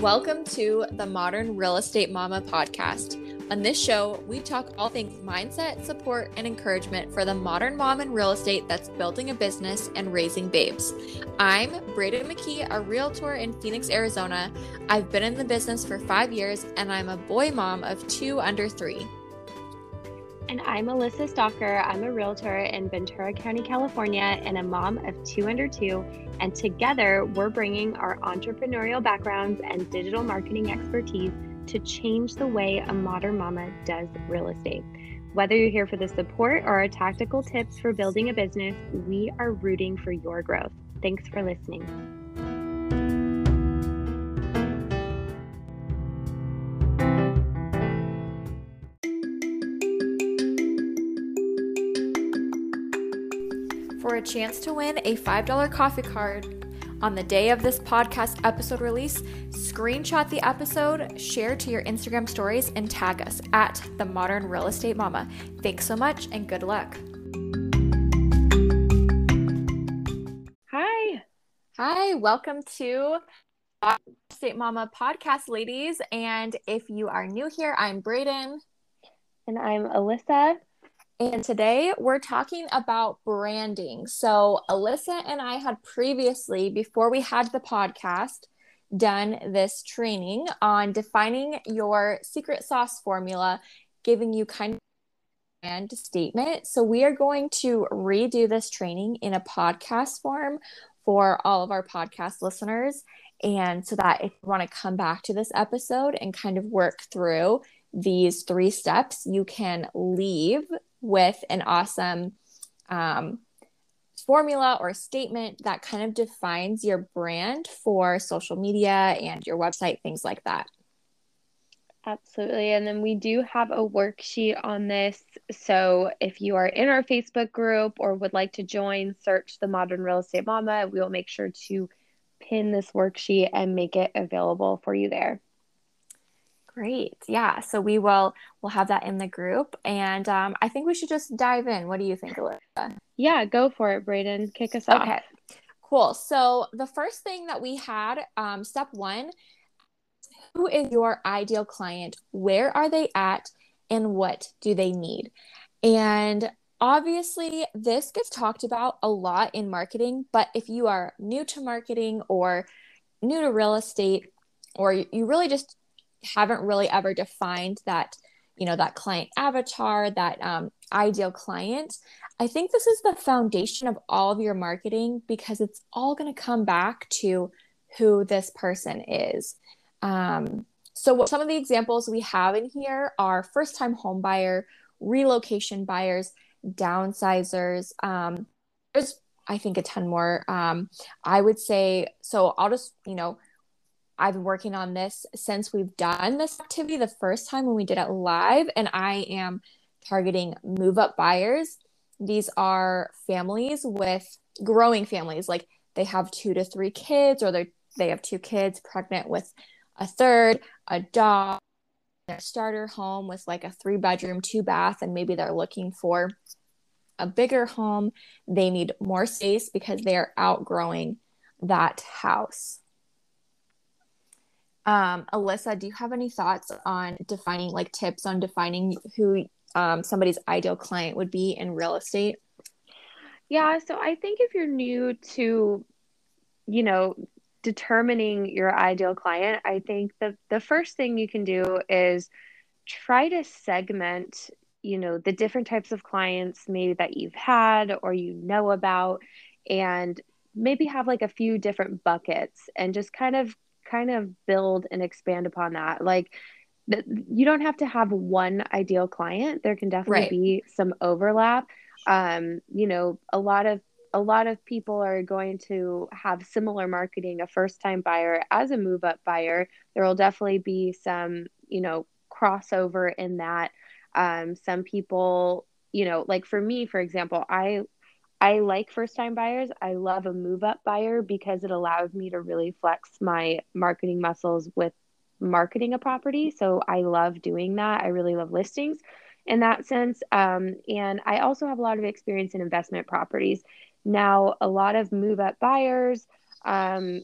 Welcome to the Modern Real Estate Mama podcast. On this show, we talk all things mindset, support, and encouragement for the modern mom in real estate that's building a business and raising babes. I'm Braiden McKee, a realtor in Phoenix, Arizona. I've been in the business for five years, and I'm a boy mom of two under three. And I'm Alyssa Stalker. I'm a realtor in Ventura County, California, and a mom of two under two. And together, we're bringing our entrepreneurial backgrounds and digital marketing expertise to change the way a modern mama does real estate. Whether you're here for the support or our tactical tips for building a business, we are rooting for your growth. Thanks for listening. A chance to win a $5 coffee card on the day of this podcast episode release, screenshot the episode, share to your Instagram stories, and tag us at the Modern Real Estate Mama. Thanks so much and good luck. Hi. Hi, welcome to State Mama podcast, ladies. And if you are new here, I'm Braiden. And I'm Alyssa. And today we're talking about branding. So, Alyssa and I had previously, before we had the podcast, done this training on defining your secret sauce formula, giving you kind of brand statement. So, we are going to redo this training in a podcast form for all of our podcast listeners. And so that if you want to come back to this episode and kind of work through these three steps, you can leave with an awesome um, formula or statement that kind of defines your brand for social media and your website, things like that. Absolutely. And then we do have a worksheet on this. So if you are in our Facebook group or would like to join, search the Modern Real Estate Mama. We will make sure to pin this worksheet and make it available for you there. Great. Yeah. So we will we'll have that in the group, and um, I think we should just dive in. What do you think, Alyssa? Yeah, go for it, Braiden. Kick us off. Okay. Cool. So the first thing that we had, um, step one, who is your ideal client? Where are they at, and what do they need? And obviously, this gets talked about a lot in marketing. But if you are new to marketing or new to real estate, or you really just haven't really ever defined that you know that client avatar that um, ideal client. I think this is the foundation of all of your marketing because it's all going to come back to who this person is. Um, so what some of the examples we have in here are first time home buyer relocation buyers downsizers. Um, there's i think a ton more. Um, i would say so i'll just you know I've been working on this since we've done this activity the first time when we did it live, and I am targeting move up buyers. These are families with growing families, like they have two to three kids, or they they have two kids pregnant with a third, a dog, a starter home with like a three bedroom, two bath, and maybe they're looking for a bigger home. They need more space because they are outgrowing that house. Um, Alyssa, do you have any thoughts on defining, like tips on defining who um, somebody's ideal client would be in real estate? Yeah, so I think if you're new to, you know, determining your ideal client, I think the the first thing you can do is try to segment, you know, the different types of clients maybe that you've had or you know about and maybe have like a few different buckets and just kind of kind of build and expand upon that. Like you don't have to have one ideal client. There can definitely right. be some overlap. Um, you know, a lot of a lot of people are going to have similar marketing a first time buyer as a move up buyer there will definitely be some you know crossover in that um, some people you know like for me for example i I like first time buyers. I love a move up buyer because it allows me to really flex my marketing muscles with marketing a property. So I love doing that. I really love listings in that sense. Um, and I also have a lot of experience in investment properties. Now, a lot of move up buyers, um,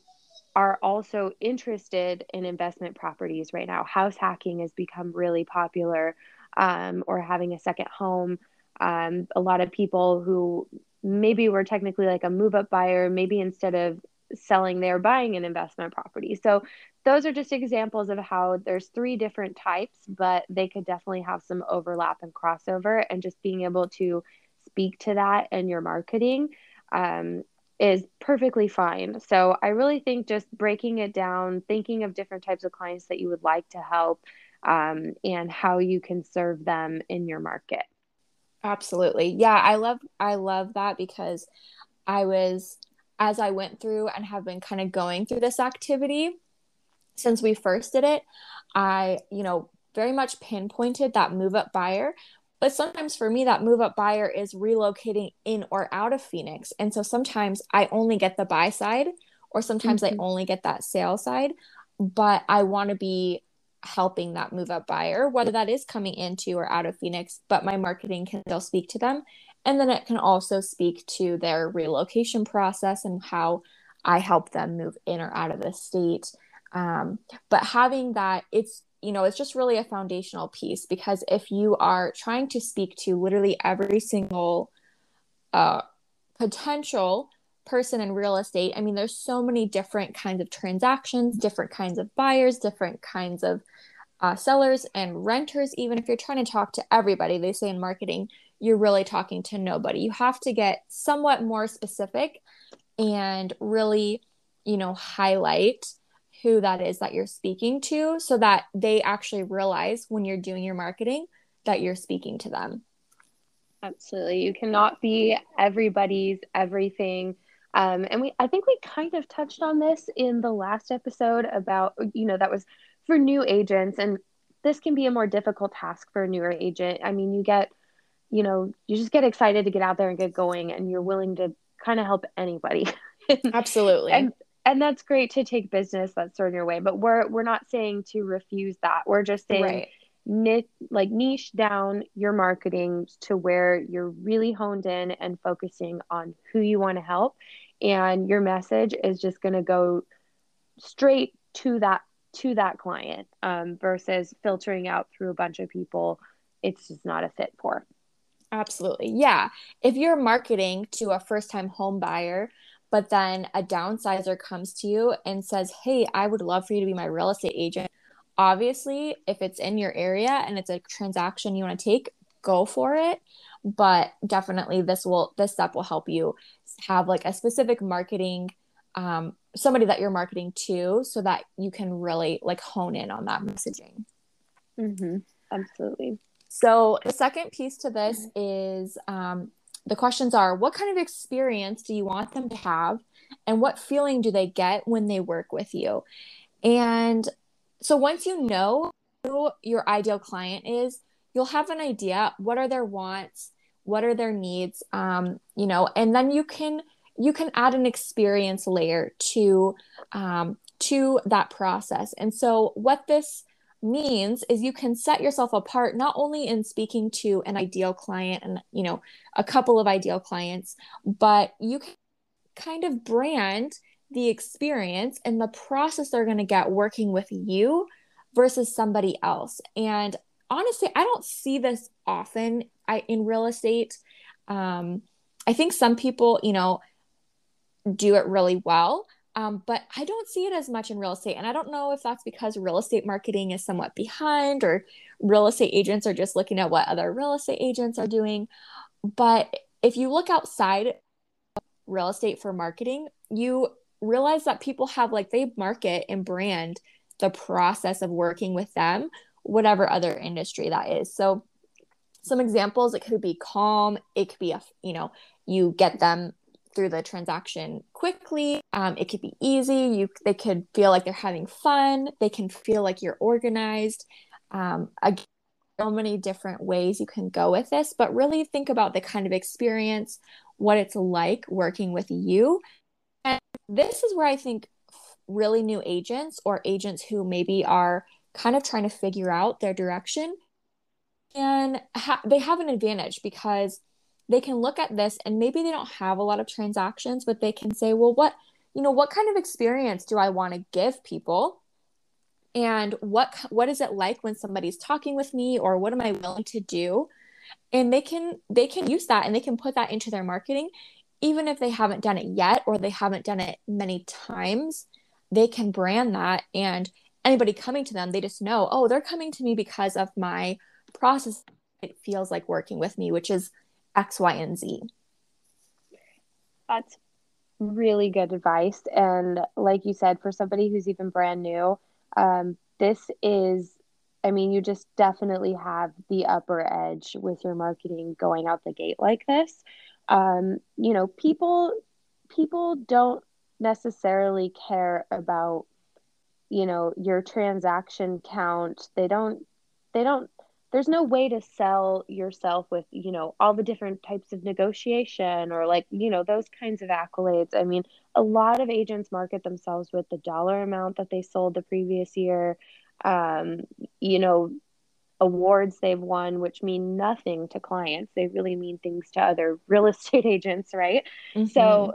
are also interested in investment properties right now. House hacking has become really popular, um, or having a second home. Um, a lot of people who maybe we're technically like a move up buyer, maybe instead of selling, they're buying an investment property. So those are just examples of how there's three different types, but they could definitely have some overlap and crossover. And just being able to speak to that in your marketing um, is perfectly fine. So I really think just breaking it down, thinking of different types of clients that you would like to help, um, and how you can serve them in your market. Absolutely. Yeah, I love I love that because I was as I went through and have been kind of going through this activity since we first did it, I, you know, very much pinpointed that move up buyer. But sometimes for me, that move up buyer is relocating in or out of Phoenix. And so sometimes I only get the buy side, or sometimes mm-hmm. I only get that sale side. But I want to be helping that move up buyer, whether that is coming into or out of Phoenix, but my marketing can still speak to them. And then it can also speak to their relocation process and how I help them move in or out of the state. Um, but having that, it's you know, it's just really a foundational piece because if you are trying to speak to literally every single uh, potential person in real estate, I mean, there's so many different kinds of transactions, different kinds of buyers, different kinds of uh, sellers and renters. Even if you're trying to talk to everybody, they say in marketing, you're really talking to nobody. You have to get somewhat more specific and really, you know, highlight who that is that you're speaking to so that they actually realize when you're doing your marketing that you're speaking to them. Absolutely. You cannot be everybody's everything. Um, and we, I think we kind of touched on this in the last episode about, you know, that was for new agents. And this can be a more difficult task for a newer agent. I mean, you get, you know, you just get excited to get out there and get going, and you're willing to kind of help anybody. Absolutely. and and that's great to take business that's thrown your way but we're we're not saying to refuse that we're just saying right. knit like niche down your marketing to where you're really honed in and focusing on who you want to help and your message is just going to go straight to that to that client um, versus filtering out through a bunch of people it's just not a fit for absolutely yeah if you're marketing to a first time home buyer but then a downsizer comes to you and says, Hey, I would love for you to be my real estate agent. Obviously, if it's in your area and it's a transaction you want to take, go for it. But definitely this will this step will help you have like a specific marketing um, somebody that you're marketing to so that you can really like hone in on that messaging. Mm-hmm. Absolutely. So the second piece to this is um, the questions are what kind of experience do you want them to have and what feeling do they get when they work with you and so once you know who your ideal client is you'll have an idea what are their wants what are their needs um, you know and then you can you can add an experience layer to um, to that process. And so what this means is you can set yourself apart not only in speaking to an ideal client and you know a couple of ideal clients but you can kind of brand the experience and the process they're going to get working with you versus somebody else. And honestly i don't see this often I, in real estate um, i think some people you know do it really well um, but I don't see it as much in real estate. And I don't know if that's because real estate marketing is somewhat behind or real estate agents are just looking at what other real estate agents are doing. But if you look outside real estate for marketing, you realize that people have like they market and brand the process of working with them, whatever other industry that is. So, some examples it could be calm, it could be a, you know, you get them through the transaction quickly. Um, it could be easy. You they could feel like they're having fun. They can feel like you're organized. Um, again, so many different ways you can go with this, but really think about the kind of experience, what it's like working with you. And this is where I think really new agents or agents who maybe are kind of trying to figure out their direction and ha- they have an advantage because they can look at this and maybe they don't have a lot of transactions, but they can say, well, what you know, what kind of experience do I want to give people? And what what is it like when somebody's talking with me or what am I willing to do? And they can they can use that and they can put that into their marketing even if they haven't done it yet or they haven't done it many times. They can brand that and anybody coming to them, they just know, oh, they're coming to me because of my process. It feels like working with me, which is X, Y, and Z. That's really good advice. And like you said, for somebody who's even brand new, um, this is, I mean, you just definitely have the upper edge with your marketing going out the gate like this. Um, you know, people people don't necessarily care about you know your transaction count they don't they don't there's no way to sell yourself with you know all the different types of negotiation or like you know those kinds of accolades. I mean a lot of agents market themselves with the dollar amount that they sold the previous year um, you know awards they've won which mean nothing to clients. They really mean things to other real estate agents right? Mm-hmm. so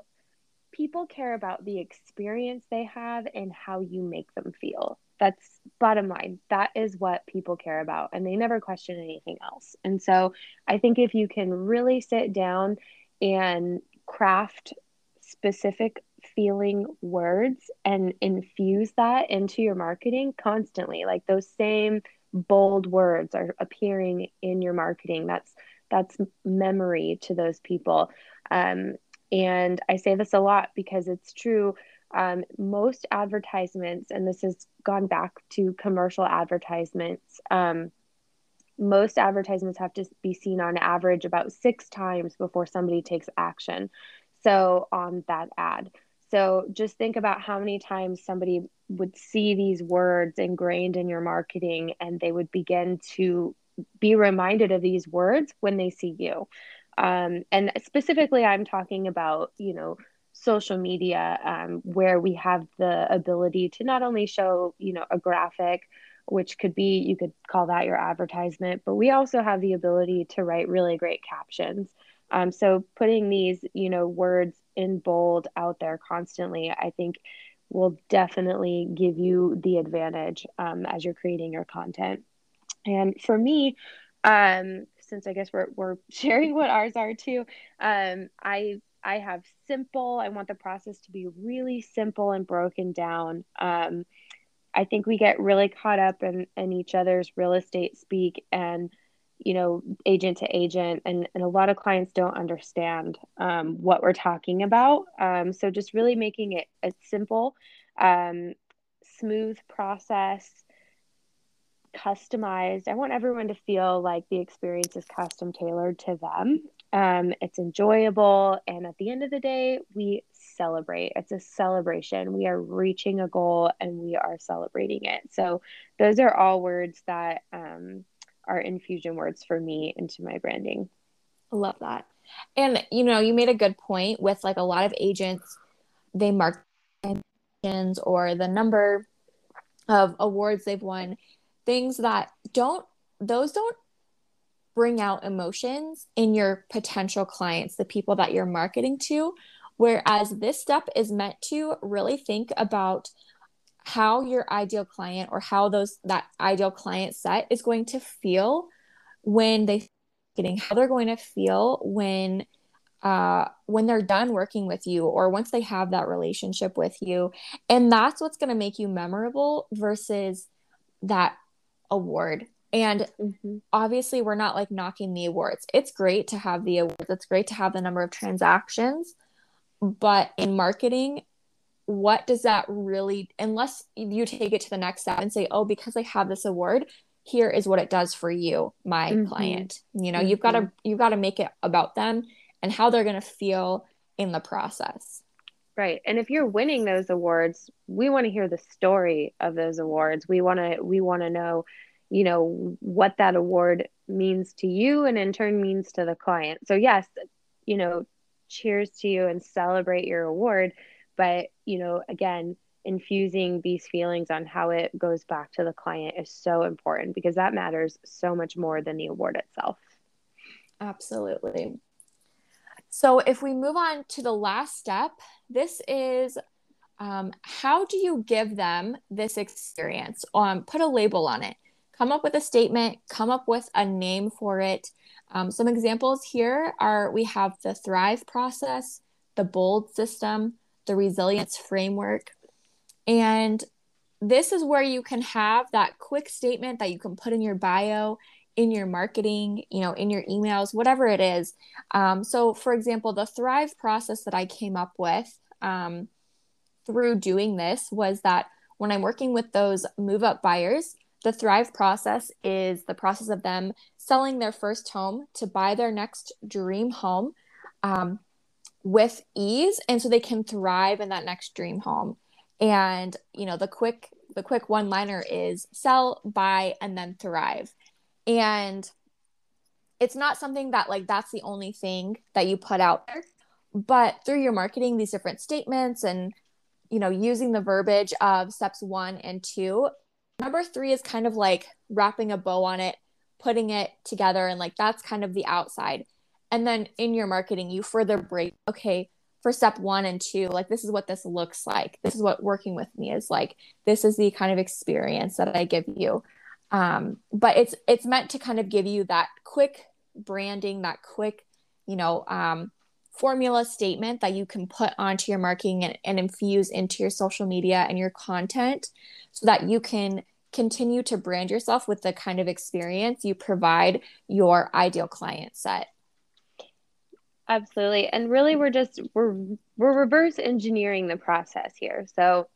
people care about the experience they have and how you make them feel that's bottom line. That is what people care about, and they never question anything else. And so I think if you can really sit down and craft specific feeling words and infuse that into your marketing constantly, like those same bold words are appearing in your marketing. That's that's memory to those people. Um, and I say this a lot because it's true um, most advertisements, and this has gone back to commercial advertisements, um, most advertisements have to be seen on average about six times before somebody takes action. So, on that ad. So, just think about how many times somebody would see these words ingrained in your marketing and they would begin to be reminded of these words when they see you. Um, and specifically, I'm talking about, you know, social media um, where we have the ability to not only show you know a graphic which could be you could call that your advertisement but we also have the ability to write really great captions. Um, so putting these you know words in bold out there constantly i think will definitely give you the advantage um, as you're creating your content. And for me um, since i guess we're, we're sharing what ours are too um, i I have simple. I want the process to be really simple and broken down. Um, I think we get really caught up in, in each other's real estate speak and, you know, agent to agent. And, and a lot of clients don't understand um, what we're talking about. Um, so just really making it a simple, um, smooth process customized. I want everyone to feel like the experience is custom tailored to them um, it's enjoyable. And at the end of the day, we celebrate. It's a celebration. We are reaching a goal and we are celebrating it. So, those are all words that um, are infusion words for me into my branding. I love that. And, you know, you made a good point with like a lot of agents, they mark or the number of awards they've won, things that don't, those don't bring out emotions in your potential clients, the people that you're marketing to. Whereas this step is meant to really think about how your ideal client or how those that ideal client set is going to feel when they getting how they're going to feel when uh, when they're done working with you or once they have that relationship with you and that's what's going to make you memorable versus that award and mm-hmm. obviously, we're not like knocking the awards. It's great to have the awards, it's great to have the number of transactions. But in marketing, what does that really, unless you take it to the next step and say, oh, because I have this award, here is what it does for you, my mm-hmm. client. You know, mm-hmm. you've got to you've got to make it about them and how they're going to feel in the process. Right. And if you're winning those awards, we want to hear the story of those awards. We want to we want to know you know what that award means to you and in turn means to the client so yes you know cheers to you and celebrate your award but you know again infusing these feelings on how it goes back to the client is so important because that matters so much more than the award itself absolutely so if we move on to the last step this is um, how do you give them this experience? Um, put a label on it. Come up with a statement, come up with a name for it. Um, some examples here are we have the Thrive process, the BOLD system, the resilience framework. And this is where you can have that quick statement that you can put in your bio, in your marketing, you know, in your emails, whatever it is. Um, so, for example, the Thrive process that I came up with um, through doing this was that when I'm working with those move up buyers, the Thrive process is the process of them selling their first home to buy their next dream home um, with ease, and so they can thrive in that next dream home. And you know, the quick the quick one liner is sell, buy, and then thrive. And it's not something that like that's the only thing that you put out there, but through your marketing, these different statements and you know using the verbiage of steps one and two number three is kind of like wrapping a bow on it putting it together and like that's kind of the outside. And then in your marketing you further break okay for step one and two like this is what this looks like. This is what working with me is like. This is the kind of experience that i give you. Um, but it's it's meant to kind of give you that quick branding that quick you know um, formula statement that you can put onto your marketing and, and infuse into your social media and your content so that you can continue to brand yourself with the kind of experience you provide your ideal client set. Absolutely. And really we're just we're we're reverse engineering the process here. So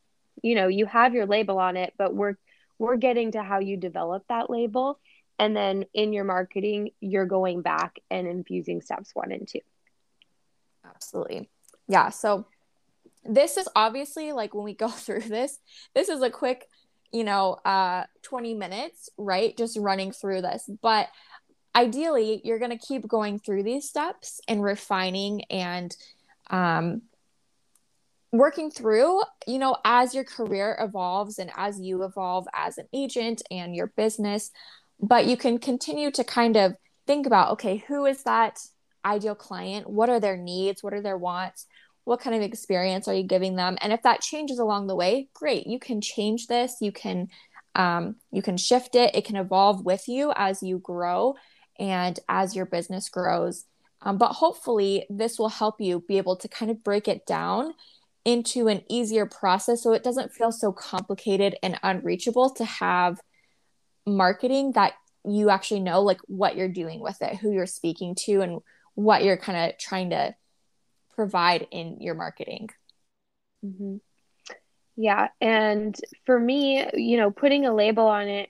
you know you have your label on it but we're we're getting to how you develop that label. And then in your marketing you're going back and infusing steps one and two absolutely yeah so this is obviously like when we go through this this is a quick you know, uh, 20 minutes, right? Just running through this. But ideally, you're going to keep going through these steps and refining and um, working through, you know, as your career evolves and as you evolve as an agent and your business. But you can continue to kind of think about okay, who is that ideal client? What are their needs? What are their wants? what kind of experience are you giving them and if that changes along the way great you can change this you can um, you can shift it it can evolve with you as you grow and as your business grows um, but hopefully this will help you be able to kind of break it down into an easier process so it doesn't feel so complicated and unreachable to have marketing that you actually know like what you're doing with it who you're speaking to and what you're kind of trying to provide in your marketing. Mm-hmm. Yeah, and for me, you know, putting a label on it,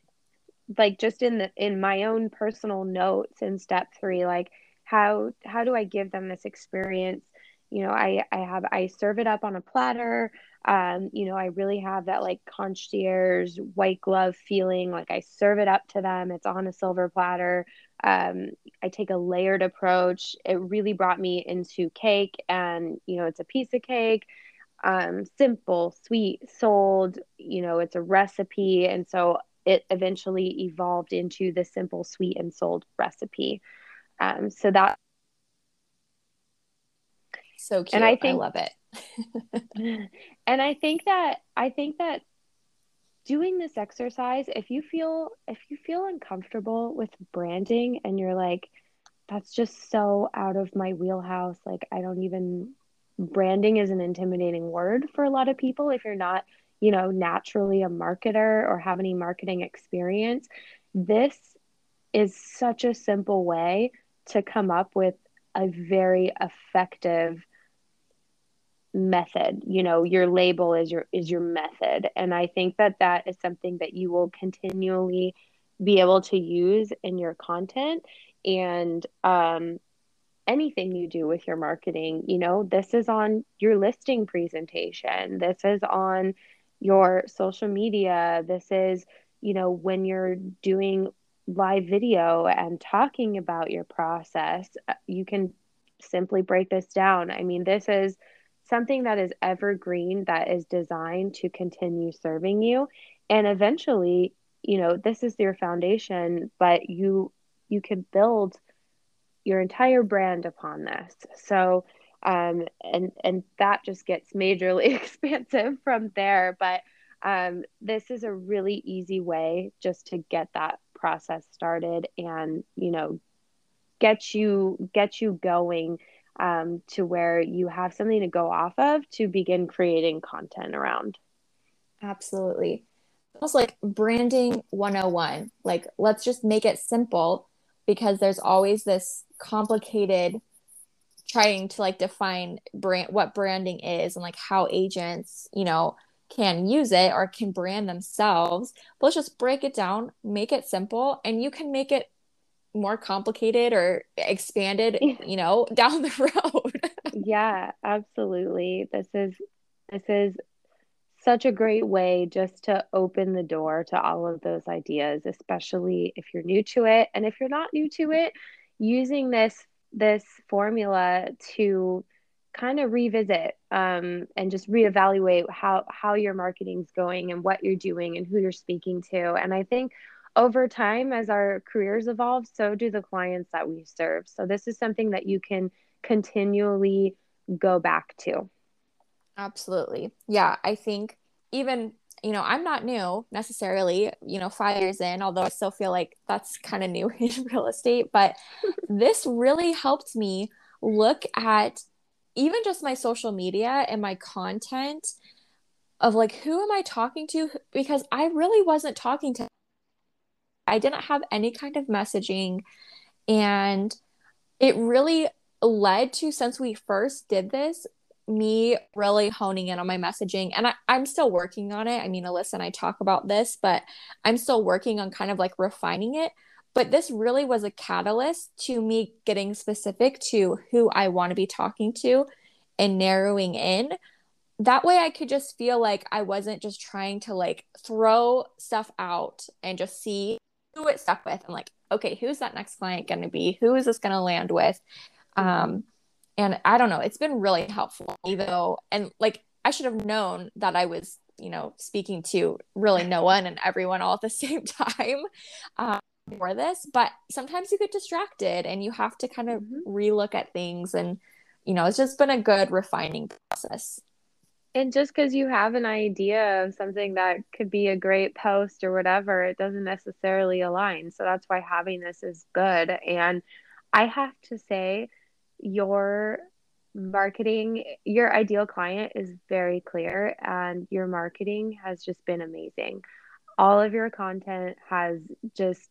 like just in the in my own personal notes in step three, like how how do I give them this experience? You know, I I have I serve it up on a platter. Um, you know, I really have that like concierge white glove feeling. Like I serve it up to them. It's on a silver platter. Um, I take a layered approach. It really brought me into cake, and you know, it's a piece of cake, um, simple, sweet, sold. You know, it's a recipe, and so it eventually evolved into the simple, sweet, and sold recipe. Um, so that so cute. And I think I love it. and I think that I think that doing this exercise if you feel if you feel uncomfortable with branding and you're like that's just so out of my wheelhouse like i don't even branding is an intimidating word for a lot of people if you're not you know naturally a marketer or have any marketing experience this is such a simple way to come up with a very effective method you know your label is your is your method. And i think that that is something that you will continually be able to use in your content. And um, anything you do with your marketing you know this is on your listing presentation. This is on your social media. This is you know when you're doing live video and talking about your process uh, you can simply break this down. I mean this is something that is evergreen that is designed to continue serving you. And eventually you know this is your foundation but you you can build your entire brand upon this. So um, and and that just gets majorly expansive from there. But um, this is a really easy way just to get that process started and you know get you get you going um, to where you have something to go off of to begin creating content around. Absolutely. Almost like branding 101 like let's just make it simple because there's always this complicated trying to like define brand what branding is and like how agents you know can use it or can brand themselves. But let's just break it down make it simple and you can make it more complicated or expanded you know down the road. Yeah absolutely. This is this is such a great way just to open the door to all of those ideas especially if you're new to it. And if you're not new to it using this this formula to kind of revisit um, and just reevaluate how how your marketing's going and what you're doing and who you're speaking to. And i think over time as our careers evolve so do the clients that we serve. So this is something that you can continually go back to. Absolutely. Yeah i think even you know i'm not new necessarily you know five years in although i still feel like that's kind of new in real estate but this really helped me look at even just my social media and my content of like who am I talking to? Because I really wasn't talking to I didn't have any kind of messaging. And it really led to since we first did this me really honing in on my messaging. And I, i'm still working on it. I mean alyssa and i talk about this but i'm still working on kind of like refining it. But this really was a catalyst to me getting specific to who I want to be talking to and narrowing in. That way I could just feel like I wasn't just trying to like throw stuff out and just see who it stuck with. I'm like, okay, who's that next client going to be? Who is this going to land with? Um, and I don't know, it's been really helpful, even though, and like I should have known that I was, you know, speaking to really no one and everyone all at the same time. Um, for this, but sometimes you get distracted and you have to kind of mm-hmm. relook at things. And, you know, it's just been a good refining process. And just because you have an idea of something that could be a great post or whatever, it doesn't necessarily align. So that's why having this is good. And I have to say, your marketing, your ideal client is very clear, and your marketing has just been amazing. All of your content has just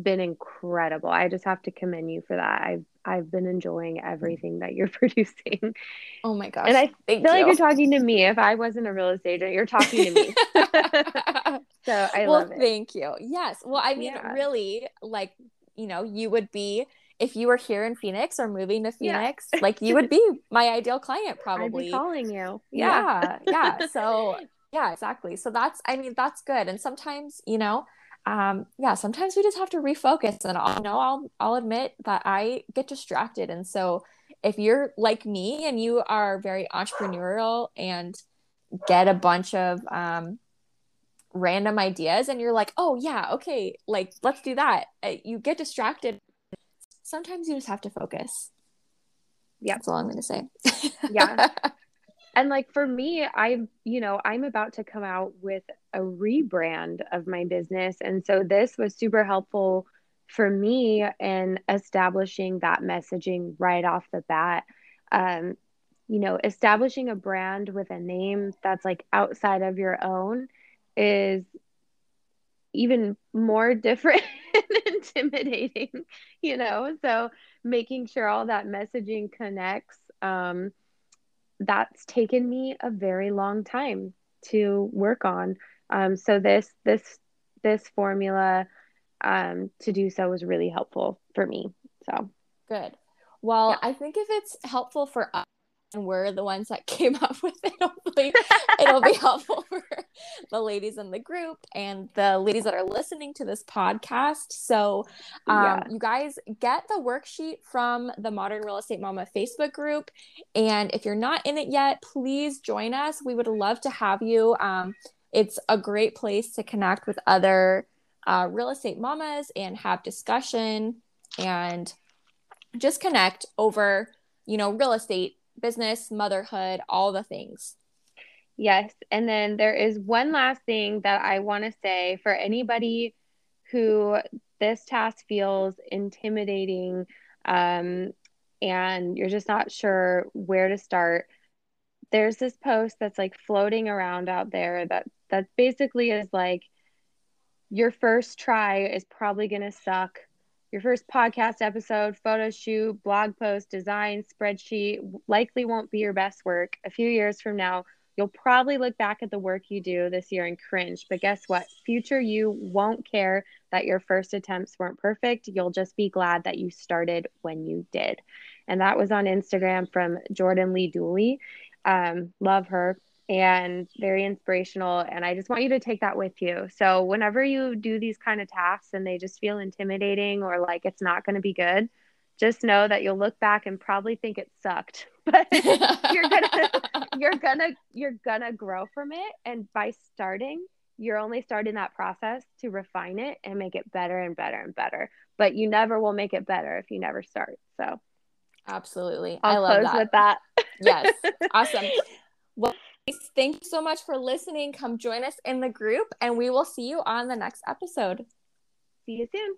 been incredible. I just have to commend you for that. I've I've been enjoying mm-hmm. everything that you're producing. Oh my gosh. And I feel you. like you're talking to me. If I wasn't a real estate agent, you're talking to me. so I well, love it. Thank you. Yes. Well, I mean, yeah. really, like, you know, you would be if you were here in Phoenix or moving to Phoenix, yeah. like you would be my ideal client probably. calling you. Yeah. Yeah. yeah. So yeah, exactly. So that's I mean, that's good. And sometimes, you know, um, yeah, sometimes we just have to refocus. And I'll know I'll I'll admit that I get distracted. And so if you're like me and you are very entrepreneurial and get a bunch of um, random ideas and you're like, oh yeah, okay, like let's do that. Uh, you get distracted. Sometimes you just have to focus. Yeah, that's all I'm gonna say. yeah. and like for me I'm, you know i'm about to come out with a rebrand of my business. And so this was super helpful for me in establishing that messaging right off the bat. Um, you know establishing a brand with a name that's like outside of your own is even more different and intimidating you know? So making sure all that messaging connects um, that's taken me a very long time to work on. Um, so this this this formula um, to do so was really helpful for me. So good. Well, yeah. I think if it's helpful for us and we're the ones that came up with it. Hopefully, it'll be helpful for the ladies in the group and the ladies that are listening to this podcast. So, um, yeah. you guys get the worksheet from the Modern Real Estate Mama Facebook group. And if you're not in it yet, please join us. We would love to have you. Um, it's a great place to connect with other uh, real estate mamas and have discussion and just connect over, you know, real estate business, motherhood, all the things. Yes. And then there is one last thing that I want to say for anybody who this task feels intimidating um, and you're just not sure where to start. There's this post that's like floating around out there that that basically is like your first try is probably going to suck your first podcast episode, photo shoot, blog post, design, spreadsheet likely won't be your best work. A few years from now, you'll probably look back at the work you do this year and cringe. But guess what? Future you won't care that your first attempts weren't perfect. You'll just be glad that you started when you did. And that was on Instagram from Jordan Lee Dooley. Um, love her and very inspirational. And I just want you to take that with you. So, whenever you do these kind of tasks and they just feel intimidating or like it's not going to be good, just know that you'll look back and probably think it sucked, but you're gonna you're gonna you're gonna grow from it. And by starting, you're only starting that process to refine it and make it better and better and better. But you never will make it better if you never start. So absolutely, I'll I love close that. with that. yes, awesome. Well, thank you so much for listening. Come join us in the group, and we will see you on the next episode. See you soon.